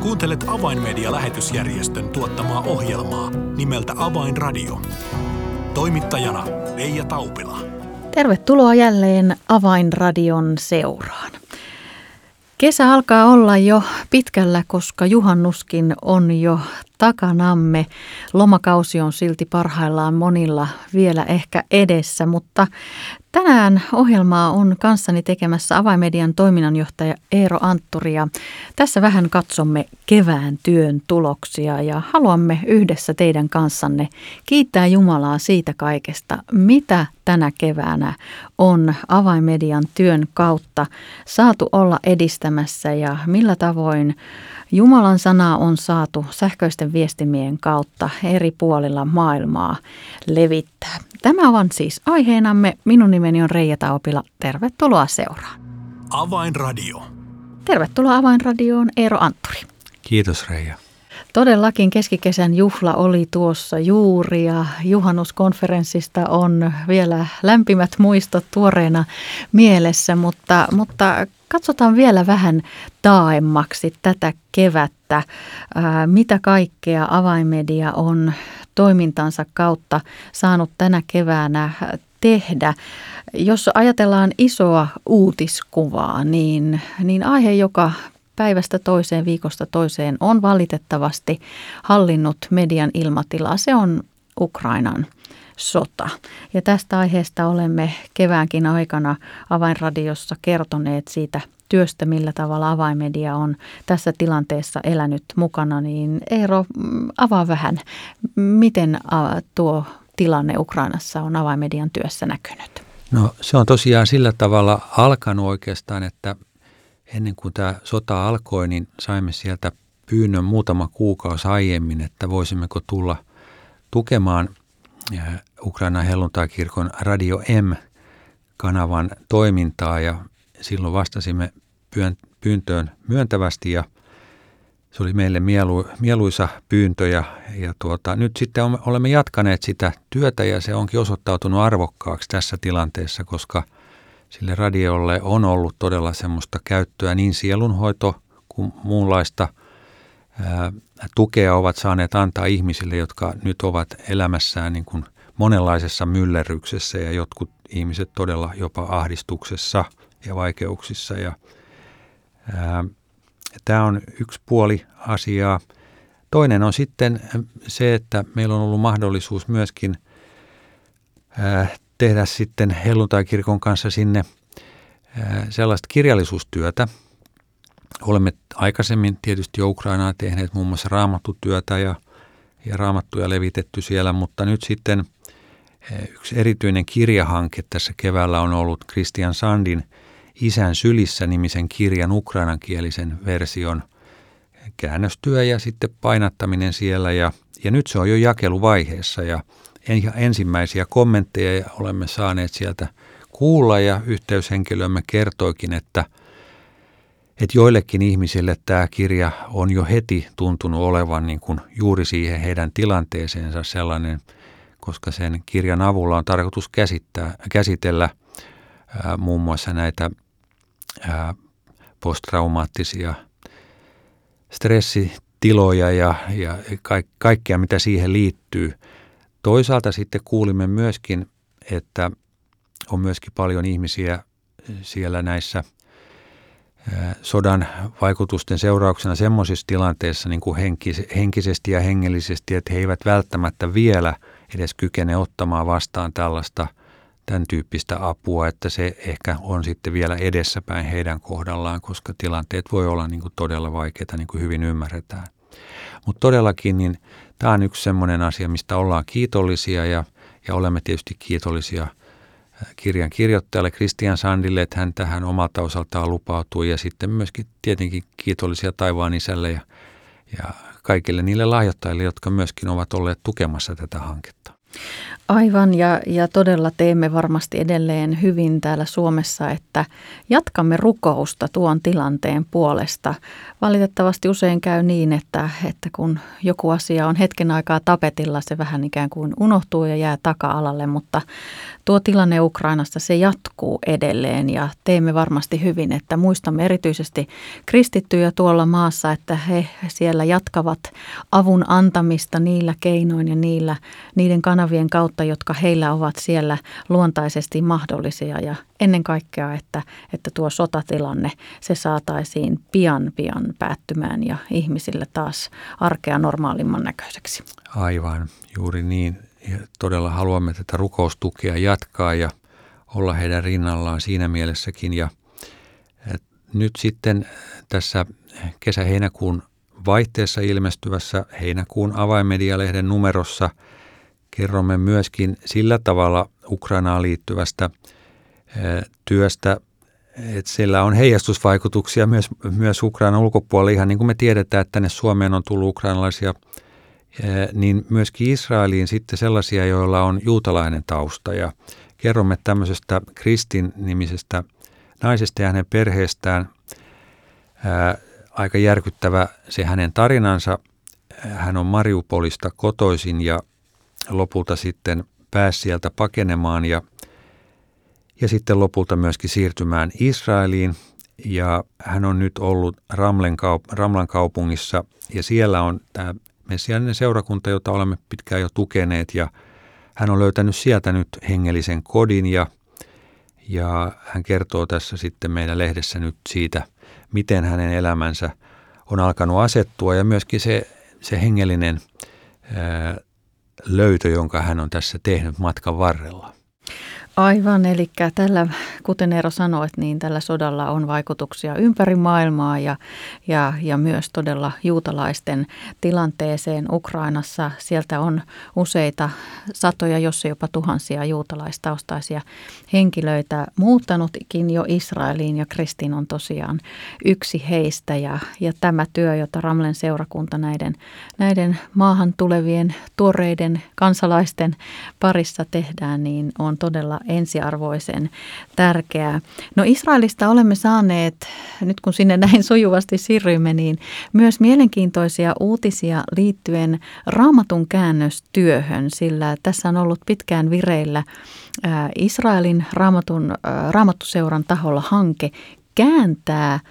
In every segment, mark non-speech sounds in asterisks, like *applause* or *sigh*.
Kuuntelet Avainmedia-lähetysjärjestön tuottamaa ohjelmaa nimeltä Avainradio. Toimittajana Leija Taupila. Tervetuloa jälleen Avainradion seuraan. Kesä alkaa olla jo pitkällä, koska juhannuskin on jo takanamme. Lomakausi on silti parhaillaan monilla vielä ehkä edessä, mutta tänään ohjelmaa on kanssani tekemässä Avaimedian toiminnanjohtaja Eero Antturi ja tässä vähän katsomme kevään työn tuloksia ja haluamme yhdessä teidän kanssanne kiittää Jumalaa siitä kaikesta, mitä tänä keväänä on Avaimedian työn kautta saatu olla edistämässä ja millä tavoin Jumalan sanaa on saatu sähköisten viestimien kautta eri puolilla maailmaa levittää. Tämä on siis aiheenamme. Minun nimeni on Reija Taupila. Tervetuloa seuraan. Avainradio. Tervetuloa Avainradioon Eero Antturi. Kiitos Reija. Todellakin keskikesän juhla oli tuossa juuri ja juhannuskonferenssista on vielä lämpimät muistot tuoreena mielessä, mutta, mutta katsotaan vielä vähän taaemmaksi tätä kevättä. Mitä kaikkea avaimedia on toimintansa kautta saanut tänä keväänä tehdä. Jos ajatellaan isoa uutiskuvaa, niin, niin aihe, joka päivästä toiseen, viikosta toiseen on valitettavasti hallinnut median ilmatilaa. Se on Ukrainan sota. Ja tästä aiheesta olemme keväänkin aikana Avainradiossa kertoneet siitä työstä, millä tavalla avaimedia on tässä tilanteessa elänyt mukana, niin Eero, avaa vähän, miten tuo tilanne Ukrainassa on avaimedian työssä näkynyt? No se on tosiaan sillä tavalla alkanut oikeastaan, että ennen kuin tämä sota alkoi, niin saimme sieltä pyynnön muutama kuukausi aiemmin, että voisimmeko tulla tukemaan Ukrainan helluntaikirkon Radio M-kanavan toimintaa. Ja silloin vastasimme pyyntöön myöntävästi ja se oli meille mielu, mieluisa pyyntö ja, ja tuota, nyt sitten olemme jatkaneet sitä työtä ja se onkin osoittautunut arvokkaaksi tässä tilanteessa, koska sille radiolle on ollut todella semmoista käyttöä. Niin sielunhoito kuin muunlaista ää, tukea ovat saaneet antaa ihmisille, jotka nyt ovat elämässään niin kuin monenlaisessa myllerryksessä ja jotkut ihmiset todella jopa ahdistuksessa ja vaikeuksissa ja ää, Tämä on yksi puoli asiaa. Toinen on sitten se, että meillä on ollut mahdollisuus myöskin tehdä sitten helluntaikirkon kanssa sinne sellaista kirjallisuustyötä. Olemme aikaisemmin tietysti jo Ukrainaa tehneet muun muassa raamattutyötä ja, ja raamattuja levitetty siellä, mutta nyt sitten yksi erityinen kirjahanke tässä keväällä on ollut Christian Sandin – Isän sylissä nimisen kirjan ukrainankielisen version käännöstyö ja sitten painattaminen siellä. Ja, ja nyt se on jo jakeluvaiheessa ja ensimmäisiä kommentteja olemme saaneet sieltä kuulla ja yhteyshenkilömme kertoikin, että, että joillekin ihmisille tämä kirja on jo heti tuntunut olevan niin kuin juuri siihen heidän tilanteeseensa sellainen, koska sen kirjan avulla on tarkoitus käsittää, käsitellä muun muassa näitä posttraumaattisia stressitiloja ja, ja kaikkea, mitä siihen liittyy. Toisaalta sitten kuulimme myöskin, että on myöskin paljon ihmisiä siellä näissä sodan vaikutusten seurauksena semmoisissa tilanteissa niin kuin henkisesti ja hengellisesti, että he eivät välttämättä vielä edes kykene ottamaan vastaan tällaista – tämän tyyppistä apua, että se ehkä on sitten vielä edessäpäin heidän kohdallaan, koska tilanteet voi olla niin kuin todella vaikeita, niin kuin hyvin ymmärretään. Mutta todellakin niin tämä on yksi sellainen asia, mistä ollaan kiitollisia ja, ja olemme tietysti kiitollisia äh, kirjan kirjoittajalle Christian Sandille, että hän tähän omalta osaltaan lupautui ja sitten myöskin tietenkin kiitollisia taivaan isälle ja, ja kaikille niille lahjoittajille, jotka myöskin ovat olleet tukemassa tätä hanketta. Aivan ja, ja todella teemme varmasti edelleen hyvin täällä Suomessa, että jatkamme rukousta tuon tilanteen puolesta. Valitettavasti usein käy niin, että, että kun joku asia on hetken aikaa tapetilla, se vähän ikään kuin unohtuu ja jää taka-alalle, mutta tuo tilanne Ukrainasta se jatkuu edelleen ja teemme varmasti hyvin, että muistamme erityisesti kristittyjä tuolla maassa, että he siellä jatkavat avun antamista niillä keinoin ja niillä, niiden kanavien kautta, jotka heillä ovat siellä luontaisesti mahdollisia ja ennen kaikkea, että, että tuo sotatilanne, se saataisiin pian pian päättymään ja ihmisille taas arkea normaalimman näköiseksi. Aivan, juuri niin. Ja todella haluamme tätä rukoustukea jatkaa ja olla heidän rinnallaan siinä mielessäkin. Ja nyt sitten tässä kesä-heinäkuun vaihteessa ilmestyvässä heinäkuun avainmedialehden numerossa kerromme myöskin sillä tavalla Ukrainaan liittyvästä työstä, että sillä on heijastusvaikutuksia myös, myös Ukrainan ulkopuolella. Ihan niin kuin me tiedetään, että tänne Suomeen on tullut ukrainalaisia, niin myöskin Israeliin sitten sellaisia, joilla on juutalainen tausta. Ja kerromme tämmöisestä Kristin nimisestä naisesta ja hänen perheestään. Ää, aika järkyttävä se hänen tarinansa. Hän on Mariupolista kotoisin ja lopulta sitten pääsi sieltä pakenemaan ja, ja sitten lopulta myöskin siirtymään Israeliin. Ja hän on nyt ollut Ramlen kaup- Ramlan kaupungissa ja siellä on tämä messiaaninen seurakunta, jota olemme pitkään jo tukeneet ja hän on löytänyt sieltä nyt hengellisen kodin ja, ja hän kertoo tässä sitten meidän lehdessä nyt siitä, miten hänen elämänsä on alkanut asettua ja myöskin se, se hengellinen ää, löytö, jonka hän on tässä tehnyt matkan varrella. Aivan, eli tällä, kuten Eero sanoit, niin tällä sodalla on vaikutuksia ympäri maailmaa ja, ja, ja myös todella juutalaisten tilanteeseen Ukrainassa. Sieltä on useita satoja, jos jopa tuhansia juutalaistaustaisia henkilöitä muuttanutkin jo Israeliin ja Kristin on tosiaan yksi heistä. Ja, ja tämä työ, jota Ramlen seurakunta näiden, näiden maahan tulevien tuoreiden kansalaisten parissa tehdään, niin on todella ensiarvoisen tärkeää. No Israelista olemme saaneet, nyt kun sinne näin sujuvasti siirryimme, niin myös mielenkiintoisia uutisia liittyen raamatun käännöstyöhön, sillä tässä on ollut pitkään vireillä Israelin raamatun, raamattuseuran taholla hanke kääntää –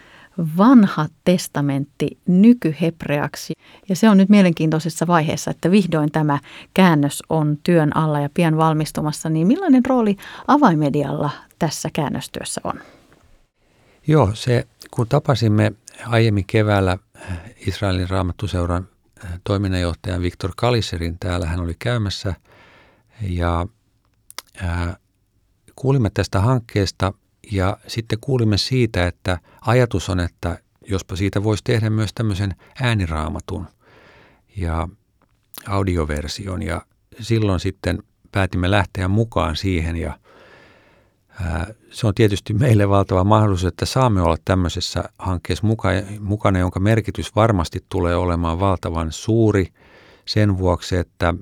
vanha testamentti nykyhebreaksi. Ja se on nyt mielenkiintoisessa vaiheessa, että vihdoin tämä käännös on työn alla ja pian valmistumassa. Niin millainen rooli avaimedialla tässä käännöstyössä on? Joo, se kun tapasimme aiemmin keväällä Israelin raamattuseuran toiminnanjohtajan Viktor Kaliserin täällä, hän oli käymässä ja ää, kuulimme tästä hankkeesta ja sitten kuulimme siitä, että ajatus on, että jospa siitä voisi tehdä myös tämmöisen ääniraamatun ja audioversion. Ja silloin sitten päätimme lähteä mukaan siihen ja se on tietysti meille valtava mahdollisuus, että saamme olla tämmöisessä hankkeessa mukana, jonka merkitys varmasti tulee olemaan valtavan suuri sen vuoksi, että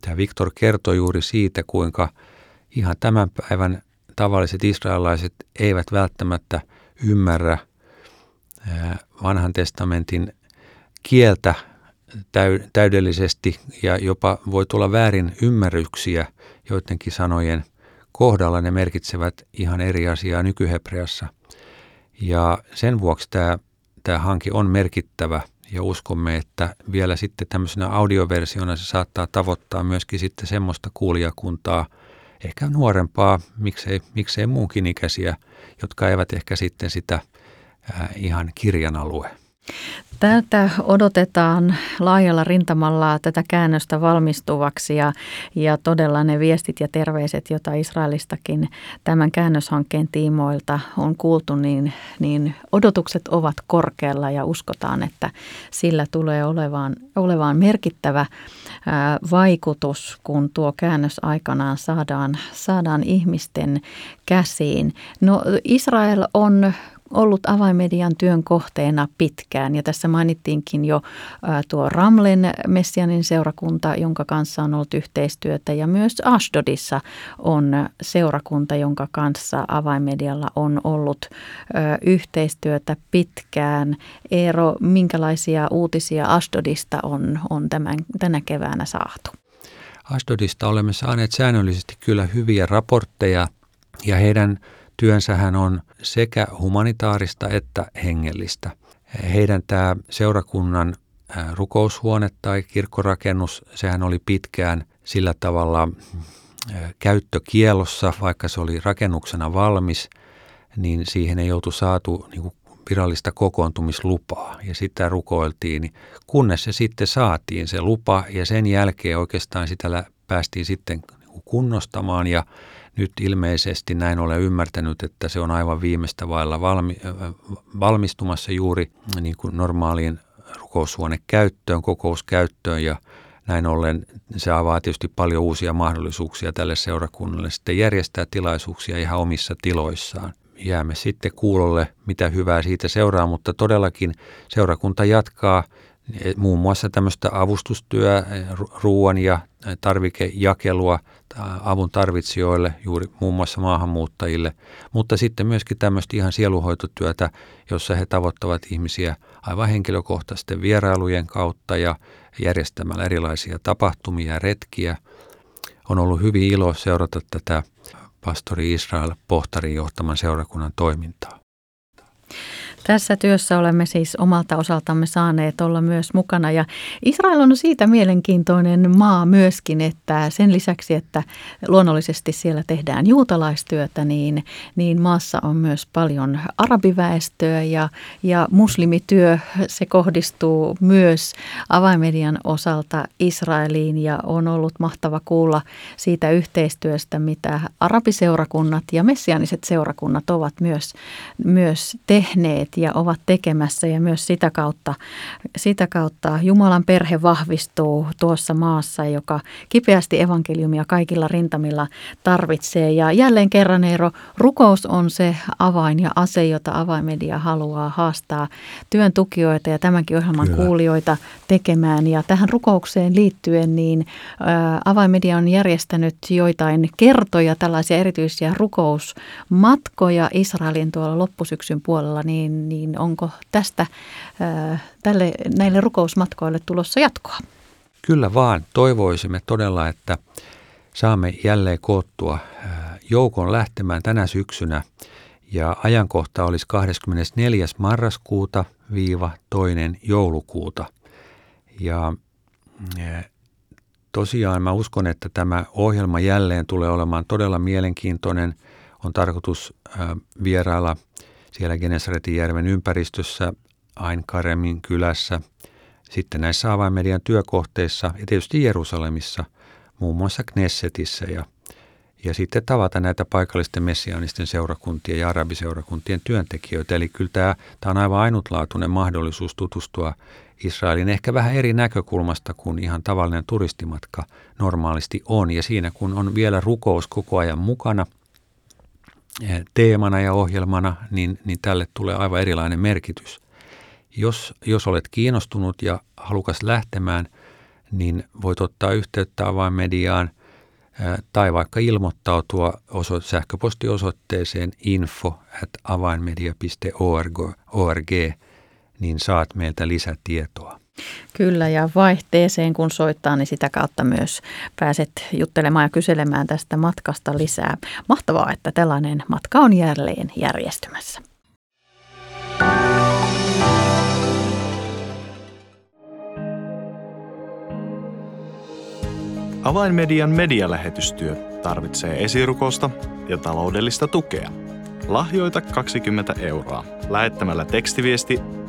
tämä Viktor kertoi juuri siitä, kuinka ihan tämän päivän tavalliset israelaiset eivät välttämättä ymmärrä vanhan testamentin kieltä täydellisesti ja jopa voi tulla väärin ymmärryksiä joidenkin sanojen kohdalla. Ne merkitsevät ihan eri asiaa nykyhebreassa. Ja sen vuoksi tämä, tämä hanke on merkittävä ja uskomme, että vielä sitten tämmöisenä audioversiona se saattaa tavoittaa myöskin sitten semmoista kuulijakuntaa – ehkä nuorempaa, miksei, miksei muunkin ikäisiä, jotka eivät ehkä sitten sitä ihan kirjan alue. Tätä odotetaan laajalla rintamalla tätä käännöstä valmistuvaksi ja, ja todella ne viestit ja terveiset, joita Israelistakin tämän käännöshankkeen tiimoilta on kuultu, niin, niin odotukset ovat korkealla ja uskotaan, että sillä tulee olevaan, olevaan merkittävä ää, vaikutus, kun tuo käännös aikanaan saadaan, saadaan ihmisten käsiin. No Israel on ollut avaimedian työn kohteena pitkään. Ja tässä mainittiinkin jo tuo Ramlen Messianin seurakunta, jonka kanssa on ollut yhteistyötä. Ja myös Ashdodissa on seurakunta, jonka kanssa avaimedialla on ollut yhteistyötä pitkään. Eero, minkälaisia uutisia Ashdodista on, on tämän, tänä keväänä saatu? Ashdodista olemme saaneet säännöllisesti kyllä hyviä raportteja ja heidän työnsähän on sekä humanitaarista että hengellistä. Heidän tämä seurakunnan rukoushuone tai kirkkorakennus, sehän oli pitkään sillä tavalla käyttökielossa, vaikka se oli rakennuksena valmis, niin siihen ei oltu saatu niin kuin virallista kokoontumislupaa ja sitä rukoiltiin, kunnes se sitten saatiin se lupa ja sen jälkeen oikeastaan sitä päästiin sitten kunnostamaan ja nyt ilmeisesti näin olen ymmärtänyt, että se on aivan viimeistä vailla valmi, valmistumassa juuri niin kuin normaaliin rukoushuonekäyttöön, kokouskäyttöön ja näin ollen se avaa tietysti paljon uusia mahdollisuuksia tälle seurakunnalle sitten järjestää tilaisuuksia ihan omissa tiloissaan. Jäämme sitten kuulolle, mitä hyvää siitä seuraa, mutta todellakin seurakunta jatkaa muun muassa tämmöistä avustustyö, ruoan ja tarvikejakelua avun tarvitsijoille, juuri muun muassa maahanmuuttajille, mutta sitten myöskin tämmöistä ihan sieluhoitotyötä, jossa he tavoittavat ihmisiä aivan henkilökohtaisten vierailujen kautta ja järjestämällä erilaisia tapahtumia ja retkiä. On ollut hyvin ilo seurata tätä pastori Israel Pohtarin johtaman seurakunnan toimintaa. Tässä työssä olemme siis omalta osaltamme saaneet olla myös mukana. Ja Israel on siitä mielenkiintoinen maa myöskin, että sen lisäksi, että luonnollisesti siellä tehdään juutalaistyötä, niin, niin maassa on myös paljon arabiväestöä ja, ja muslimityö, se kohdistuu myös avaimedian osalta Israeliin. Ja on ollut mahtava kuulla siitä yhteistyöstä, mitä arabiseurakunnat ja messianiset seurakunnat ovat myös, myös tehneet ja ovat tekemässä ja myös sitä kautta, sitä kautta Jumalan perhe vahvistuu tuossa maassa, joka kipeästi evankeliumia kaikilla rintamilla tarvitsee. Ja jälleen kerran Eero, rukous on se avain ja ase, jota avaimedia haluaa haastaa työn tukijoita ja tämänkin ohjelman Kyllä. kuulijoita tekemään. Ja tähän rukoukseen liittyen niin avaimedia on järjestänyt joitain kertoja tällaisia erityisiä rukousmatkoja Israelin tuolla loppusyksyn puolella, niin niin onko tästä tälle, näille rukousmatkoille tulossa jatkoa? Kyllä vaan. Toivoisimme todella, että saamme jälleen koottua joukon lähtemään tänä syksynä. Ja ajankohta olisi 24. marraskuuta viiva toinen joulukuuta. Ja tosiaan mä uskon, että tämä ohjelma jälleen tulee olemaan todella mielenkiintoinen. On tarkoitus vierailla siellä Genesaretin järven ympäristössä, Ain Karemin kylässä, sitten näissä avainmedian työkohteissa ja tietysti Jerusalemissa, muun muassa Knessetissä ja, ja sitten tavata näitä paikallisten messiaanisten seurakuntien ja arabiseurakuntien työntekijöitä. Eli kyllä tämä, tämä on aivan ainutlaatuinen mahdollisuus tutustua Israelin ehkä vähän eri näkökulmasta kuin ihan tavallinen turistimatka normaalisti on. Ja siinä kun on vielä rukous koko ajan mukana – teemana ja ohjelmana, niin, niin tälle tulee aivan erilainen merkitys. Jos, jos olet kiinnostunut ja halukas lähtemään, niin voit ottaa yhteyttä avainmediaan eh, tai vaikka ilmoittautua oso- sähköpostiosoitteeseen info avainmedia.org, niin saat meiltä lisätietoa. Kyllä ja vaihteeseen kun soittaa, niin sitä kautta myös pääset juttelemaan ja kyselemään tästä matkasta lisää. Mahtavaa, että tällainen matka on jälleen järjestymässä. Avainmedian medialähetystyö tarvitsee esirukosta ja taloudellista tukea. Lahjoita 20 euroa lähettämällä tekstiviesti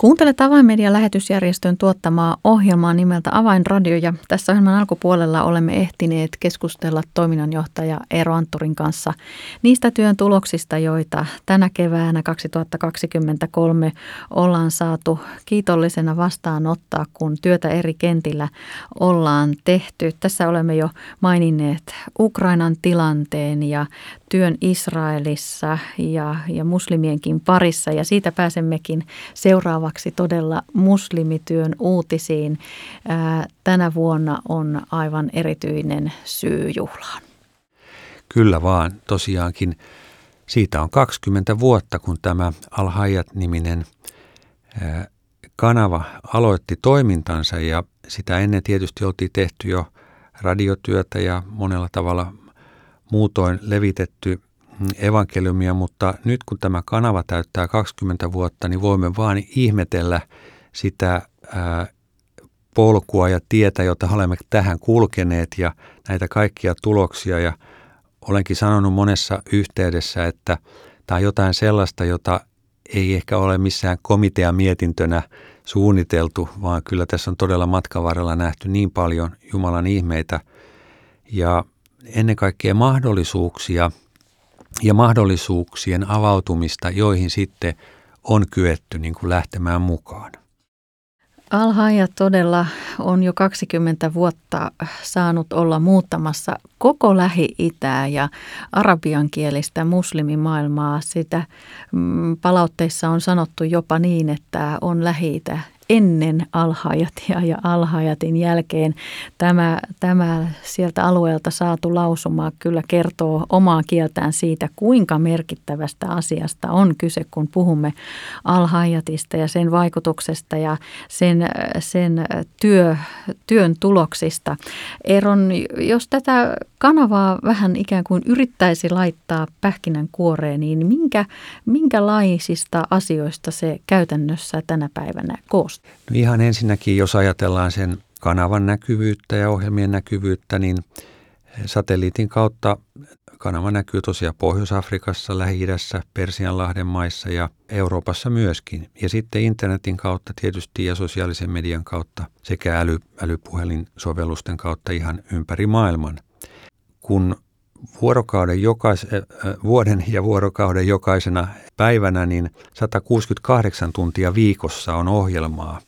Kuuntelet Avainmedian lähetysjärjestön tuottamaa ohjelmaa nimeltä Avainradio ja tässä ohjelman alkupuolella olemme ehtineet keskustella toiminnanjohtaja Eero Antturin kanssa niistä työn tuloksista, joita tänä keväänä 2023 ollaan saatu kiitollisena vastaanottaa, kun työtä eri kentillä ollaan tehty. Tässä olemme jo maininneet Ukrainan tilanteen ja työn Israelissa ja, ja muslimienkin parissa ja siitä pääsemmekin seuraavaksi todella muslimityön uutisiin. Tänä vuonna on aivan erityinen syy juhlaan. Kyllä vaan, tosiaankin siitä on 20 vuotta, kun tämä Alhajat-niminen kanava aloitti toimintansa ja sitä ennen tietysti oltiin tehty jo radiotyötä ja monella tavalla muutoin levitetty evankeliumia, mutta nyt kun tämä kanava täyttää 20 vuotta, niin voimme vain ihmetellä sitä ää, polkua ja tietä, jota olemme tähän kulkeneet ja näitä kaikkia tuloksia. Ja olenkin sanonut monessa yhteydessä, että tämä on jotain sellaista, jota ei ehkä ole missään komiteamietintönä suunniteltu, vaan kyllä tässä on todella matkan varrella nähty niin paljon Jumalan ihmeitä. Ja ennen kaikkea mahdollisuuksia ja mahdollisuuksien avautumista, joihin sitten on kyetty niin kuin lähtemään mukaan. Alhaja todella on jo 20 vuotta saanut olla muuttamassa koko Lähi-Itää ja arabiankielistä muslimimaailmaa. Sitä mm, palautteissa on sanottu jopa niin, että on lähi ennen alhaajatia ja alhaajatin jälkeen. Tämä, tämä sieltä alueelta saatu lausuma kyllä kertoo omaa kieltään siitä, kuinka merkittävästä asiasta on kyse, kun puhumme alhaajatista ja sen vaikutuksesta ja sen, sen työ, työn tuloksista. Eron, jos tätä kanavaa vähän ikään kuin yrittäisi laittaa pähkinän kuoreen, niin minkä, minkälaisista asioista se käytännössä tänä päivänä koostuu? No ihan ensinnäkin, jos ajatellaan sen kanavan näkyvyyttä ja ohjelmien näkyvyyttä, niin satelliitin kautta kanava näkyy tosiaan Pohjois-Afrikassa, Lähi-idässä, Persianlahden maissa ja Euroopassa myöskin. Ja sitten internetin kautta tietysti ja sosiaalisen median kautta sekä äly, älypuhelinsovellusten kautta ihan ympäri maailman. Kun vuorokauden jokais, vuoden ja vuorokauden jokaisena päivänä niin 168 tuntia viikossa on ohjelmaa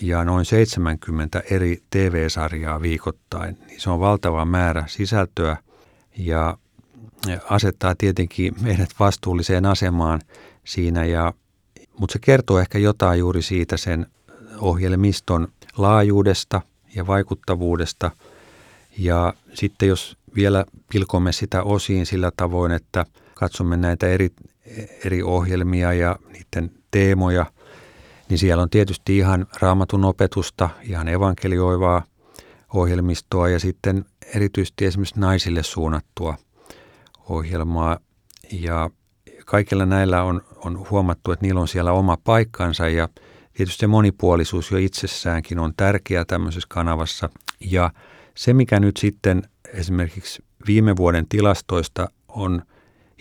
ja noin 70 eri TV-sarjaa viikoittain. Niin se on valtava määrä sisältöä ja asettaa tietenkin meidät vastuulliseen asemaan siinä, ja, mutta se kertoo ehkä jotain juuri siitä sen ohjelmiston laajuudesta ja vaikuttavuudesta. Ja sitten jos vielä pilkomme sitä osiin sillä tavoin, että katsomme näitä eri, eri ohjelmia ja niiden teemoja, niin siellä on tietysti ihan raamatun opetusta, ihan evankelioivaa ohjelmistoa ja sitten erityisesti esimerkiksi naisille suunnattua ohjelmaa. Ja kaikilla näillä on, on huomattu, että niillä on siellä oma paikkansa ja tietysti se monipuolisuus jo itsessäänkin on tärkeää tämmöisessä kanavassa. Ja se, mikä nyt sitten esimerkiksi viime vuoden tilastoista on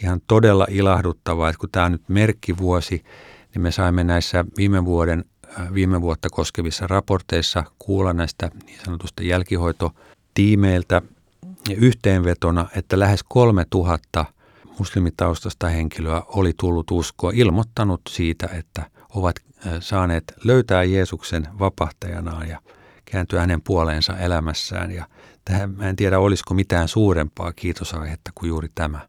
ihan todella ilahduttavaa, että kun tämä on nyt merkkivuosi, niin me saimme näissä viime vuoden äh, viime vuotta koskevissa raporteissa kuulla näistä niin sanotusta jälkihoitotiimeiltä yhteenvetona, että lähes 3000 muslimitaustasta henkilöä oli tullut uskoa, ilmoittanut siitä, että ovat äh, saaneet löytää Jeesuksen vapahtajanaan ja kääntyä hänen puoleensa elämässään. Ja tähän, mä en tiedä, olisiko mitään suurempaa kiitosaihetta kuin juuri tämä.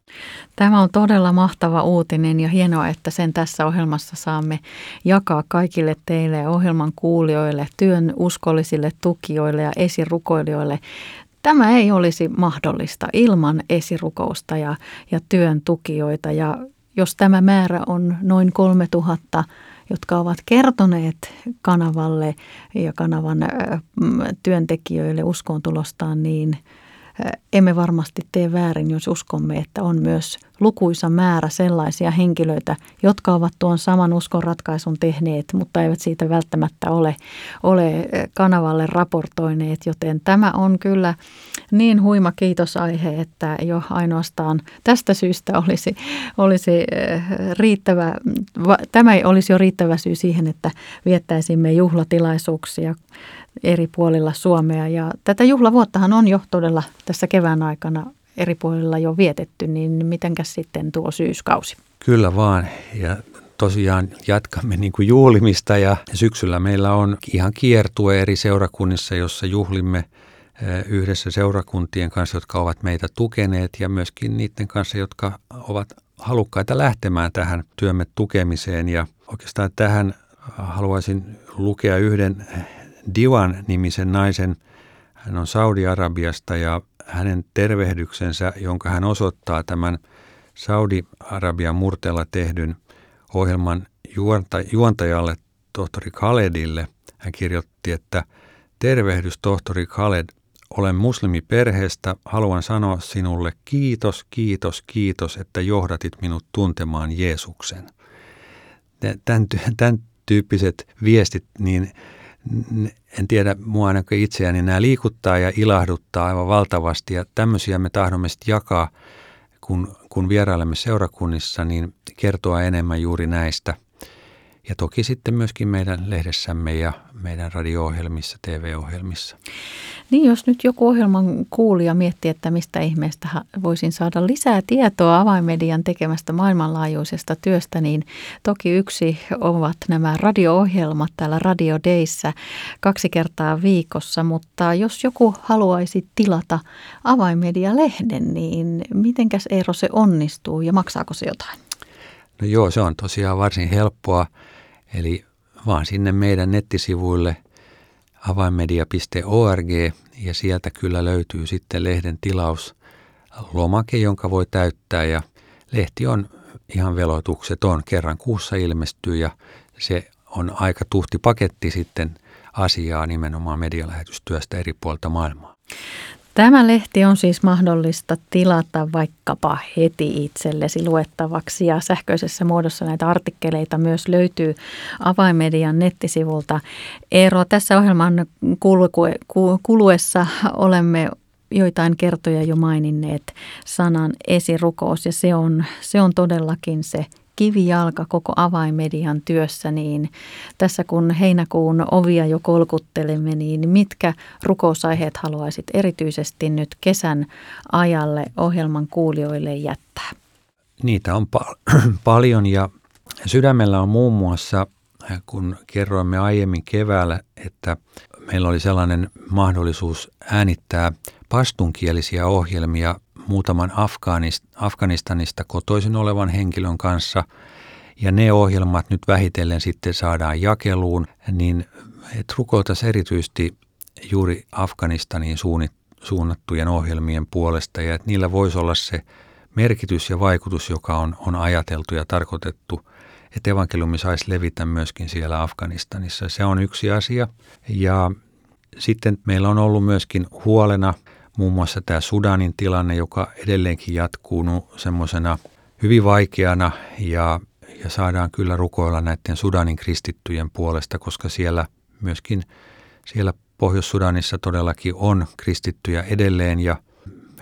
Tämä on todella mahtava uutinen ja hienoa, että sen tässä ohjelmassa saamme jakaa kaikille teille ohjelman kuulijoille, työn uskollisille tukijoille ja esirukoilijoille. Tämä ei olisi mahdollista ilman esirukousta ja, ja työn tukijoita ja jos tämä määrä on noin 3000 jotka ovat kertoneet kanavalle ja kanavan työntekijöille uskoon tulostaan, niin emme varmasti tee väärin, jos uskomme, että on myös lukuisa määrä sellaisia henkilöitä, jotka ovat tuon saman uskonratkaisun tehneet, mutta eivät siitä välttämättä ole, ole kanavalle raportoineet, joten tämä on kyllä niin huima kiitosaihe, että jo ainoastaan tästä syystä olisi, olisi eh, riittävä, tämä ei olisi jo riittävä syy siihen, että viettäisimme juhlatilaisuuksia eri puolilla Suomea. Ja tätä juhlavuottahan on jo todella tässä kevään aikana eri puolilla jo vietetty, niin mitenkäs sitten tuo syyskausi? Kyllä vaan. Ja tosiaan jatkamme niin kuin juhlimista ja syksyllä meillä on ihan kiertue eri seurakunnissa, jossa juhlimme eh, yhdessä seurakuntien kanssa, jotka ovat meitä tukeneet ja myöskin niiden kanssa, jotka ovat halukkaita lähtemään tähän työmme tukemiseen. Ja oikeastaan tähän haluaisin lukea yhden Divan nimisen naisen. Hän on Saudi-Arabiasta ja hänen tervehdyksensä, jonka hän osoittaa tämän Saudi-Arabian murteella tehdyn ohjelman juonta, juontajalle, tohtori Khaledille. Hän kirjoitti, että tervehdys tohtori Khaled, olen muslimiperheestä, haluan sanoa sinulle kiitos, kiitos, kiitos, että johdatit minut tuntemaan Jeesuksen. Tämän, tämän tyyppiset viestit, niin en tiedä, mua ainakaan itseäni nämä liikuttaa ja ilahduttaa aivan valtavasti ja tämmöisiä me tahdomme sitten jakaa, kun, kun vierailemme seurakunnissa, niin kertoa enemmän juuri näistä. Ja toki sitten myöskin meidän lehdessämme ja meidän radio-ohjelmissa, TV-ohjelmissa. Niin, jos nyt joku ohjelman kuulija miettii, että mistä ihmeestä voisin saada lisää tietoa avaimedian tekemästä maailmanlaajuisesta työstä, niin toki yksi ovat nämä radio-ohjelmat täällä Radio Dayssä kaksi kertaa viikossa, mutta jos joku haluaisi tilata avaimedia-lehden, niin mitenkäs Eero se onnistuu ja maksaako se jotain? No joo, se on tosiaan varsin helppoa, eli vaan sinne meidän nettisivuille – avainmedia.org ja sieltä kyllä löytyy sitten lehden tilaus lomake, jonka voi täyttää ja lehti on ihan velotukseton. Kerran kuussa ilmestyy ja se on aika tuhti paketti sitten asiaa nimenomaan medialähetystyöstä eri puolta maailmaa. Tämä lehti on siis mahdollista tilata vaikkapa heti itsellesi luettavaksi ja sähköisessä muodossa näitä artikkeleita myös löytyy avaimedian nettisivulta. Eero, tässä ohjelman kuluessa olemme joitain kertoja jo maininneet sanan esirukous ja se on, se on todellakin se kivijalka koko avaimedian työssä, niin tässä kun heinäkuun ovia jo kolkuttelemme, niin mitkä rukousaiheet haluaisit erityisesti nyt kesän ajalle ohjelman kuulijoille jättää? Niitä on pal- *clears throat* paljon ja sydämellä on muun muassa, kun kerroimme aiemmin keväällä, että meillä oli sellainen mahdollisuus äänittää pastunkielisiä ohjelmia muutaman Afganistanista kotoisin olevan henkilön kanssa ja ne ohjelmat nyt vähitellen sitten saadaan jakeluun, niin rukoiltaisiin erityisesti juuri Afganistaniin suunnattujen ohjelmien puolesta ja että niillä voisi olla se merkitys ja vaikutus, joka on, on ajateltu ja tarkoitettu, että evankeliumi saisi levitä myöskin siellä Afganistanissa. Se on yksi asia. Ja sitten meillä on ollut myöskin huolena – muun muassa tämä Sudanin tilanne, joka edelleenkin jatkuu no, semmoisena hyvin vaikeana ja, ja saadaan kyllä rukoilla näiden Sudanin kristittyjen puolesta, koska siellä myöskin siellä Pohjois-Sudanissa todellakin on kristittyjä edelleen ja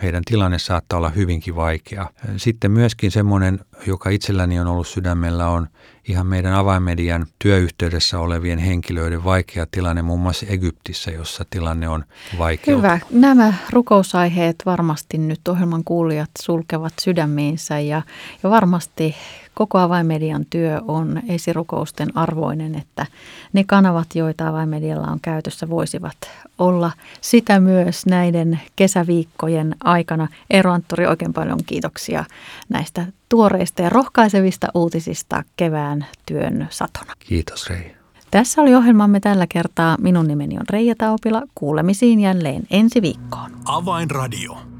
heidän tilanne saattaa olla hyvinkin vaikea. Sitten myöskin semmoinen, joka itselläni on ollut sydämellä, on ihan meidän avainmedian työyhteydessä olevien henkilöiden vaikea tilanne, muun muassa Egyptissä, jossa tilanne on vaikea. Hyvä. Nämä rukousaiheet varmasti nyt ohjelman kuulijat sulkevat sydämiinsä ja, ja varmasti koko avaimedian työ on esirukousten arvoinen, että ne kanavat, joita avaimedialla on käytössä, voisivat olla sitä myös näiden kesäviikkojen aikana. Eero Anttori, oikein paljon kiitoksia näistä tuoreista ja rohkaisevista uutisista kevään työn satona. Kiitos Reija. Tässä oli ohjelmamme tällä kertaa. Minun nimeni on Reija Taupila. Kuulemisiin jälleen ensi viikkoon. Avainradio.